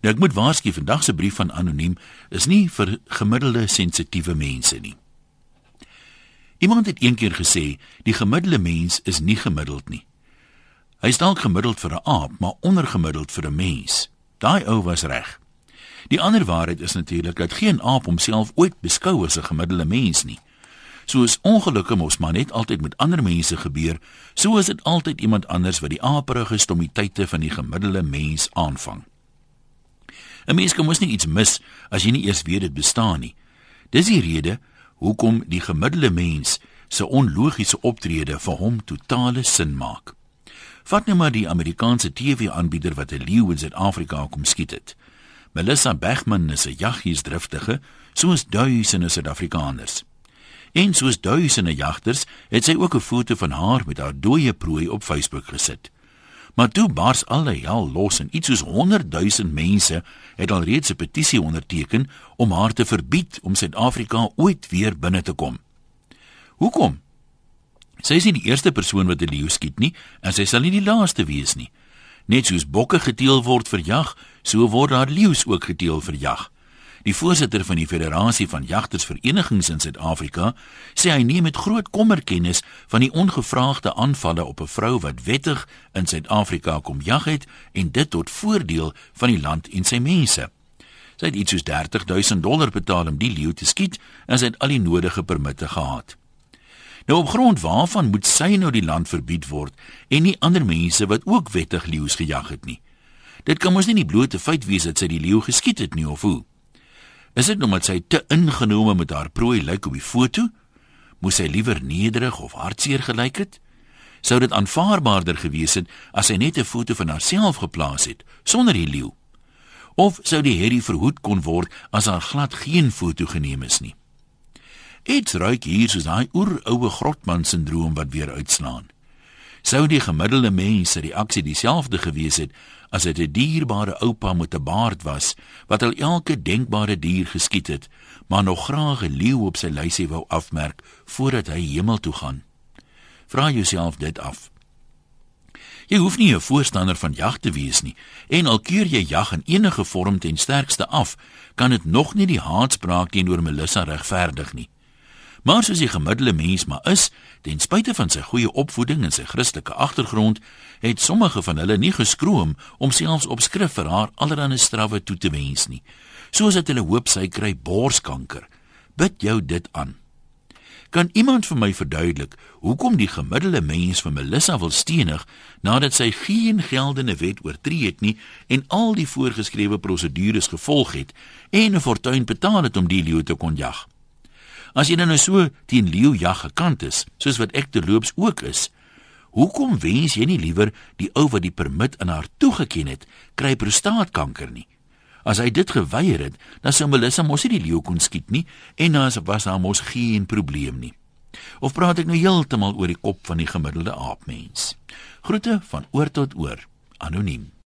Nou ek moet waarsku vandag se brief van anoniem is nie vir gemiddelde sensitiewe mense nie. Iemand het eendag gesê die gemiddelde mens is nie gemiddeld nie. Hy is dalk gemiddeld vir 'n aap, maar ondergemiddeld vir 'n mens. Daai ou was reg. Die ander waarheid is natuurlik dat geen aap homself ooit beskou as 'n gemiddelde mens nie. Soos ongelukke mos maar net altyd met ander mense gebeur, so is dit altyd iemand anders wat die aperige stommiteite van die gemiddelde mens aanvang. 'n Mens kan mos nie iets mis as jy nie eers weet dit bestaan nie. Dis die rede hoekom die gemiddelde mens se onlogiese optrede vir hom totale sin maak. Vat nou maar die Amerikaanse TV-aanbieder wat 'n leeu in Suid-Afrika kom skiet het. Melissa Bergman is 'n jaggiesdriftige, soos duisende Suid-Afrikaners. En soos duisende jagters het sy ook 'n foto van haar met haar dooie prooi op Facebook gesit. Maar toe bars alle hel los en iets soos 100 000 mense het alreeds 'n petisie onderteken om haar te verbied om Suid-Afrika ooit weer binne te kom. Hoekom? Sy is nie die eerste persoon wat 'n leeu skiet nie en sy sal nie die laaste wees nie. Net soos bokke geteel word vir jag, so word daar leeu's ook geteel vir jag. Die voorsitter van die Federasie van Jagtersverenigings in Suid-Afrika sê hy neem met groot kommer kennis van die ongevraagde aanvalle op 'n vrou wat wettig in Suid-Afrika kom jag het en dit tot voordeel van die land en sy mense. Sy het iets soos 30 000 dollar betaal om die leeu te skiet en sy het al die nodige permitte gehad. Nou op grond waarvan moet sy nou die land verbied word en nie ander mense wat ook wettig leeu's gejag het nie? Dit kan mos nie die blote feit wees dat sy die leeu geskiet het nie of hoe? Is dit omdat sy te ingenome met haar prooi lyk op die foto? Moes sy liewer nederig of hartseer gelyk het? Sou dit aanvaarbaarder gewees het as sy net 'n foto van haarself geplaas het sonder die leeu? Of sou die herrie verhoed kon word as haar glad geen foto geneem is nie? Dit ruik hier soos daai oeroue grotman sindroom wat weer uitslaan. Sou die gemiddelde mens se reaksie dieselfde gewees het as dit 'n dierbare oupa met 'n baard was wat al elke denkbare dier geskiet het, maar nog graag 'n leeu op sy lysie wou afmerk voordat hy hemel toe gaan. Vra jouself dit af. Jy hoef nie 'n voorstander van jag te wees nie en al keur jy jag in enige vorm ten sterkste af, kan dit nog nie die haatspraak teenoor Melissa regverdig nie. Maar soos die gemiddelde mens maar is, ten spyte van sy goeie opvoeding en sy Christelike agtergrond, het sommige van hulle nie geskroom om selfs op skrif vir haar allerlei strawwe toe te wens nie. Soos dat hulle hoop sy kry borskanker. Bid jou dit aan. Kan iemand vir my verduidelik hoekom die gemiddelde mens vir Melissa wil stenig nadat sy geen geldende wet oortree het nie en al die voorgeskrewe prosedures gevolg het en 'n fortuin betaal het om die leeu te kon jag? As jy nou so teen leeujag gekant is, soos wat ek terloops ook is, hoekom wens jy nie liewer die ou wat die permit aan haar toegeken het, kry prostaatkanker nie? As hy dit geweier het, dan sou Melissa mos nie die leeu kon skiet nie en dan was daar mos geen probleem nie. Of praat ek nou heeltemal oor die kop van die gemiddelde aapmens? Groete van oor tot oor. Anoniem.